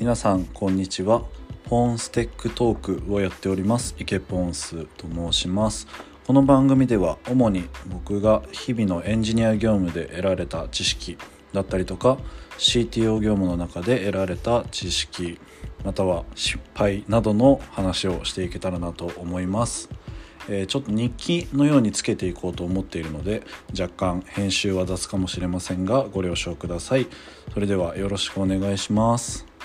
皆さんこんにちは。ポーンステックトークをやっております。池ポンスと申します。この番組では主に僕が日々のエンジニア業務で得られた知識だったりとか CTO 業務の中で得られた知識または失敗などの話をしていけたらなと思います。え、ちょっと日記のようにつけていこうと思っているので若干編集は出すかもしれませんがご了承ください。それではよろしくお願いします。